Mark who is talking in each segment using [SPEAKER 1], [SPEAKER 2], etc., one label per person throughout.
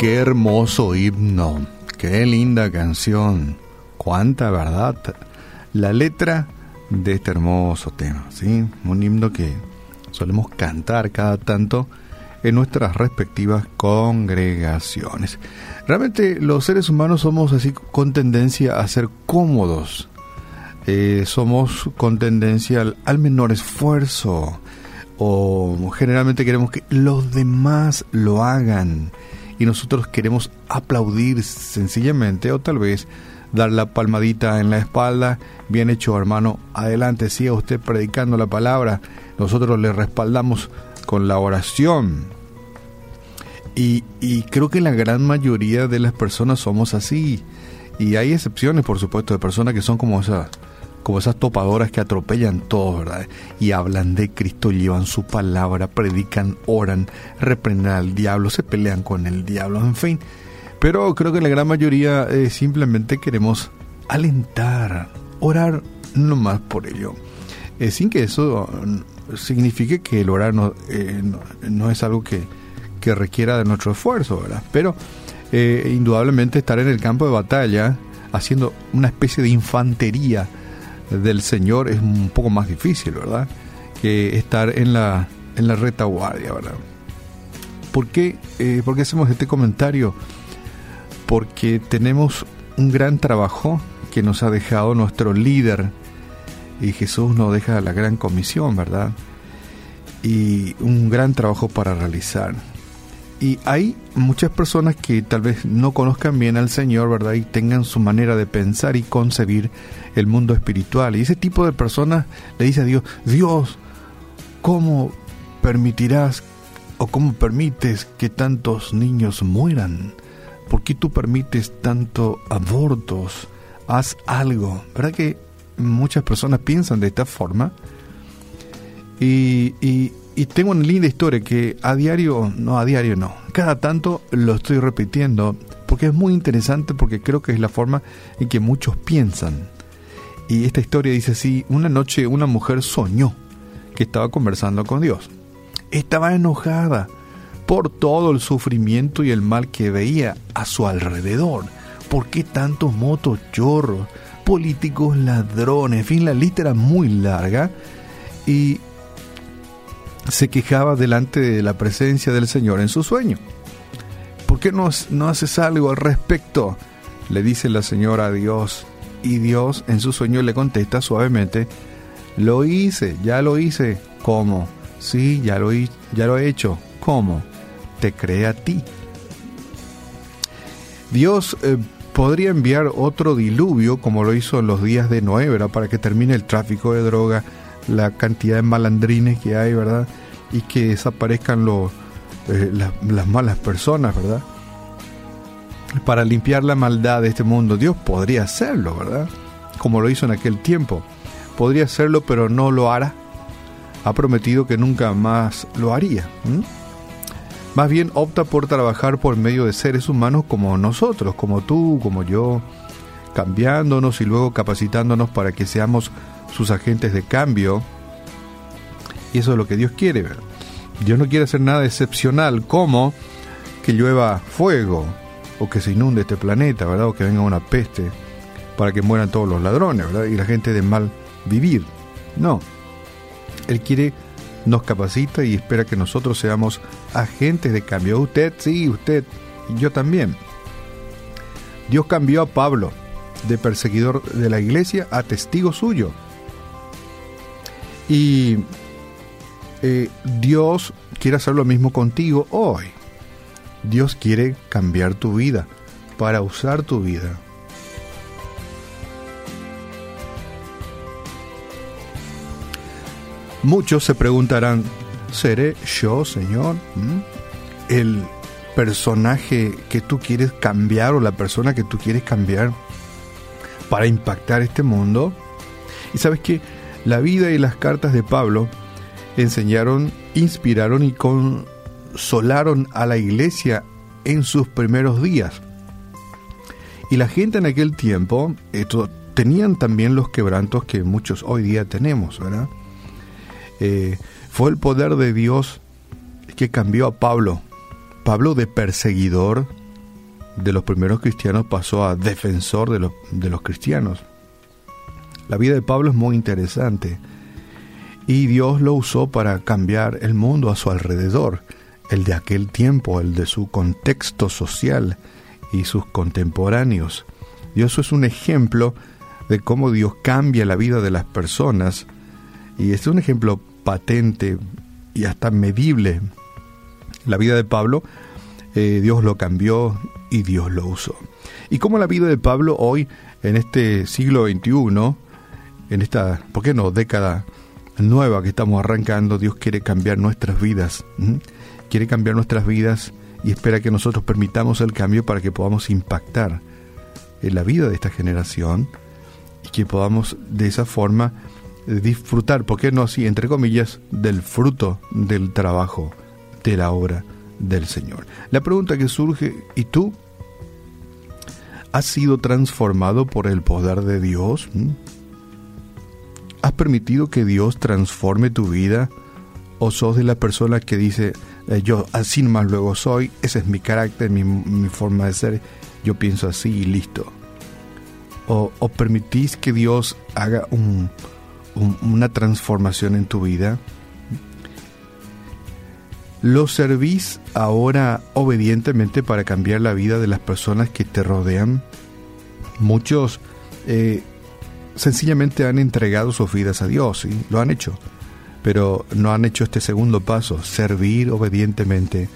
[SPEAKER 1] Qué hermoso himno, qué linda canción, cuánta verdad. La letra de este hermoso tema, ¿sí? Un himno que solemos cantar cada tanto en nuestras respectivas congregaciones. Realmente los seres humanos somos así con tendencia a ser cómodos, eh, somos con tendencia al, al menor esfuerzo o generalmente queremos que los demás lo hagan y nosotros queremos aplaudir sencillamente o tal vez dar la palmadita en la espalda, bien hecho hermano, adelante, siga usted predicando la palabra, nosotros le respaldamos con la oración. Y, y creo que la gran mayoría de las personas somos así. Y hay excepciones, por supuesto, de personas que son como esas, como esas topadoras que atropellan todo, ¿verdad? Y hablan de Cristo, llevan su palabra, predican, oran, reprenden al diablo, se pelean con el diablo, en fin. Pero creo que la gran mayoría eh, simplemente queremos alentar, orar no más por ello. Eh, sin que eso mm, signifique que el orar no, eh, no, es algo que, que, requiera de nuestro esfuerzo, ¿verdad? Pero indudablemente estar en el campo de batalla haciendo una especie de infantería del Señor es un poco más difícil, ¿verdad? Que estar en la, en la retaguardia, ¿verdad? ¿Por qué, ¿Por qué hacemos este comentario? porque tenemos un gran trabajo que nos ha dejado nuestro líder y Jesús nos deja la gran comisión, ¿verdad? Y un gran trabajo para realizar. Y hay muchas personas que tal vez no conozcan bien al Señor, ¿verdad? Y tengan su manera de pensar y concebir el mundo espiritual. Y ese tipo de personas le dice a Dios, Dios, ¿cómo permitirás o cómo permites que tantos niños mueran? ¿Por qué tú permites tanto abortos? Haz algo. ¿Verdad que muchas personas piensan de esta forma? Y, tengo una linda historia que a diario, no a diario no, cada tanto lo estoy repitiendo porque es muy interesante porque creo que es la forma en que muchos piensan. Y esta historia dice así, una noche una mujer soñó que estaba conversando con Dios. Estaba enojada por todo el sufrimiento y el mal que veía a su alrededor. ¿Por qué tantos motos chorros, políticos ladrones? En fin, la lista era muy larga y se quejaba delante de la presencia del Señor en su sueño. ¿Por qué no, no haces algo al respecto? Le dice la señora a Dios y Dios en su sueño le contesta suavemente, lo hice, ya lo hice. ¿Cómo? Sí, ya lo, ya lo he hecho. ¿Cómo? te cree a ti. Dios eh, podría enviar otro diluvio como lo hizo en los días de Noé, ¿verdad? Para que termine el tráfico de droga, la cantidad de malandrines que hay, ¿verdad? Y que desaparezcan los, eh, las malas personas, ¿verdad? Para limpiar la maldad de este mundo. Dios podría hacerlo, ¿verdad? Como lo hizo en aquel tiempo. Podría hacerlo, pero no lo hará. Ha prometido que nunca más lo haría. Más bien opta por trabajar por medio de seres humanos como nosotros, como tú, como yo, cambiándonos y luego capacitándonos para que seamos sus agentes de cambio. Y eso es lo que Dios quiere. ver. Dios no quiere hacer nada excepcional como que llueva fuego o que se inunde este planeta, ¿verdad? O que venga una peste para que mueran todos los ladrones, ¿verdad? Y la gente de mal vivir. No. Él quiere nos capacita y espera que nosotros seamos agentes de cambio. Usted, sí, usted, yo también. Dios cambió a Pablo de perseguidor de la iglesia a testigo suyo. Y eh, Dios quiere hacer lo mismo contigo hoy. Dios quiere cambiar tu vida para usar tu vida Muchos se preguntarán, ¿seré yo, Señor, ¿Mm? el personaje que tú quieres cambiar o la persona que tú quieres cambiar para impactar este mundo? Y sabes que la vida y las cartas de Pablo enseñaron, inspiraron y consolaron a la iglesia en sus primeros días. Y la gente en aquel tiempo esto, tenían también los quebrantos que muchos hoy día tenemos, ¿verdad? Eh, fue el poder de Dios que cambió a Pablo. Pablo de perseguidor de los primeros cristianos pasó a defensor de de los cristianos. La vida de Pablo es muy interesante y Dios lo usó para cambiar el mundo a su alrededor, el de aquel tiempo, el de su contexto social y sus contemporáneos. Dios es un ejemplo de cómo Dios cambia la vida de las personas y es un ejemplo patente y hasta medible. La vida de Pablo, eh, Dios lo cambió y Dios lo usó. Y como la vida de Pablo hoy, en este siglo XXI, en esta, ¿por qué no?, década nueva que estamos arrancando, Dios quiere cambiar nuestras vidas. Quiere cambiar nuestras vidas y espera que nosotros permitamos el cambio para que podamos impactar en la vida de esta generación y que podamos de esa forma disfrutar, ¿por qué no así, entre comillas, del fruto del trabajo, de la obra del Señor? La pregunta que surge, ¿y tú? ¿Has sido transformado por el poder de Dios? ¿Has permitido que Dios transforme tu vida? ¿O sos de la persona que dice, eh, yo así más luego soy, ese es mi carácter, mi, mi forma de ser, yo pienso así y listo? ¿O, o permitís que Dios haga un, una transformación en tu vida? ¿Lo servís ahora obedientemente para cambiar la vida de las personas que te rodean? Muchos eh, sencillamente han entregado sus vidas a Dios, y lo han hecho, pero no han hecho este segundo paso, servir obedientemente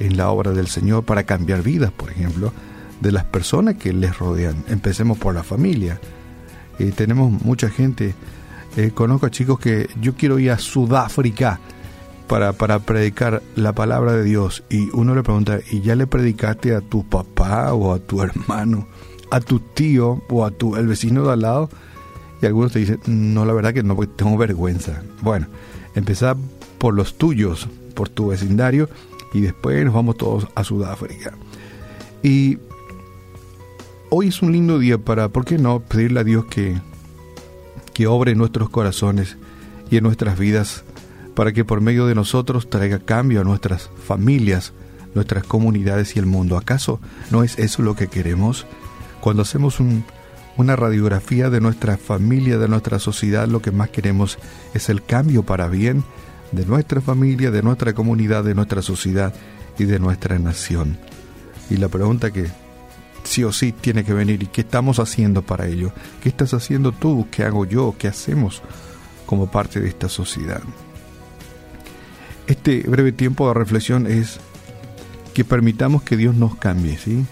[SPEAKER 1] en la obra del Señor para cambiar vidas, por ejemplo, de las personas que les rodean. Empecemos por la familia. Eh, tenemos mucha gente, eh, conozco a chicos que yo quiero ir a Sudáfrica para, para predicar la palabra de Dios y uno le pregunta, ¿y ya le predicaste a tu papá o a tu hermano, a tu tío o a tu el vecino de al lado? Y algunos te dicen, no, la verdad que no, porque tengo vergüenza. Bueno, empezar por los tuyos, por tu vecindario, y después nos vamos todos a Sudáfrica. Y hoy es un lindo día para, ¿por qué no?, pedirle a Dios que, que obre en nuestros corazones y en nuestras vidas, para que por medio de nosotros traiga cambio a nuestras familias, nuestras comunidades y el mundo. ¿Acaso no es eso lo que queremos? Cuando hacemos un, una radiografía de nuestra familia, de nuestra sociedad, lo que más queremos es el cambio para bien de nuestra familia, de nuestra comunidad, de nuestra sociedad y de nuestra nación. Y la pregunta que sí o sí tiene que venir, ¿y qué estamos haciendo para ello? ¿Qué estás haciendo tú? ¿Qué hago yo? ¿Qué hacemos como parte de esta sociedad? Este breve tiempo de reflexión es que permitamos que Dios nos cambie, ¿sí?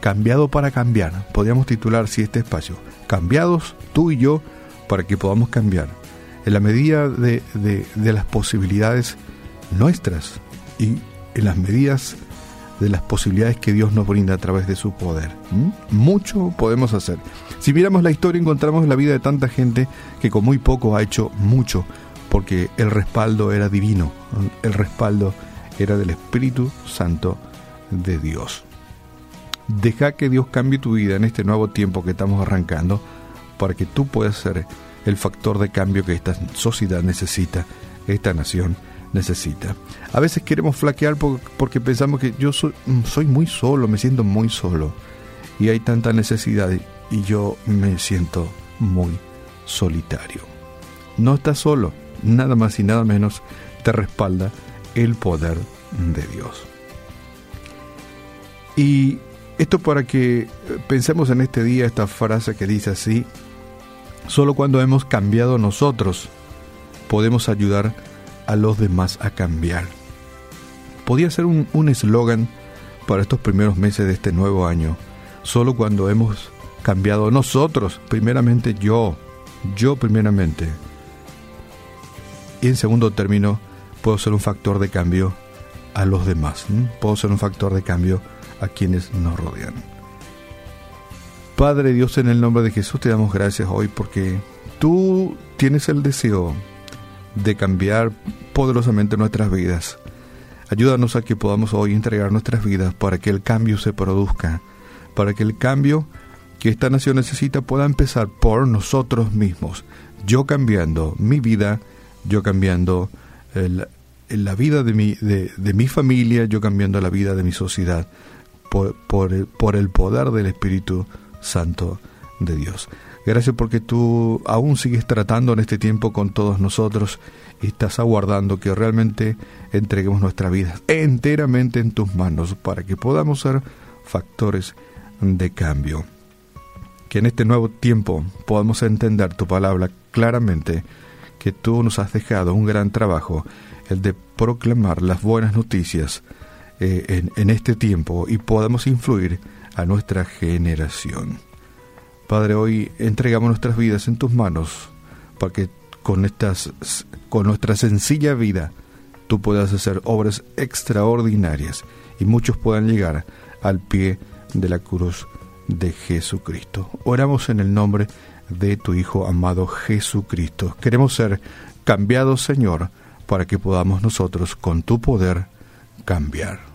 [SPEAKER 1] Cambiado para cambiar. Podríamos titular si este espacio. Cambiados tú y yo para que podamos cambiar. En la medida de, de, las posibilidades nuestras y en las medidas de las posibilidades que Dios nos brinda a través de su poder. Mucho podemos hacer. Si miramos la historia encontramos la vida de tanta gente que con muy poco ha hecho mucho, porque el respaldo era divino, el respaldo era del Espíritu Santo de Dios. Deja que Dios cambie tu vida en este nuevo tiempo que estamos arrancando para que tú puedas ser el factor de cambio que esta sociedad necesita, esta nación necesita. A veces queremos flaquear porque pensamos que yo soy, soy muy solo, me siento muy solo y hay tanta necesidad y yo me siento muy solitario. No estás solo, nada más y nada menos te respalda el poder de Dios. Y esto para que eh, pensemos en este día esta frase que dice así, solo cuando hemos cambiado nosotros podemos ayudar a los demás a cambiar. Podría ser un eslogan para estos primeros meses de este nuevo año. Solo cuando hemos cambiado nosotros, primeramente yo, yo primeramente. Y en segundo término, puedo ser un factor de cambio a los demás. Puedo ser un factor de cambio a quienes nos rodean. Padre Dios, en el nombre de Jesús te damos gracias hoy porque tú tienes el deseo de cambiar poderosamente nuestras vidas. Ayúdanos a que podamos hoy entregar nuestras vidas para que el cambio se produzca, para que el cambio que esta nación necesita pueda empezar por nosotros mismos. Yo cambiando mi vida, yo cambiando la vida de mi, de, de mi familia, yo cambiando la vida de mi sociedad por, el poder del Espíritu Santo de Dios. Gracias porque tú aún sigues tratando en este tiempo con todos nosotros y estás aguardando que realmente entreguemos nuestra vida enteramente en tus manos para que podamos ser factores de cambio. Que en este nuevo tiempo podamos entender tu palabra claramente, que tú nos has dejado un gran trabajo, el de proclamar las buenas noticias eh, en, en este tiempo y podamos influir a nuestra generación. Padre, hoy entregamos nuestras vidas en tus manos para que con, estas, con nuestra sencilla vida tú puedas hacer obras extraordinarias y muchos puedan llegar al pie de la cruz de Jesucristo. Oramos en el nombre de tu Hijo amado Jesucristo. Queremos ser cambiados, Señor, para que podamos nosotros con tu poder cambiar.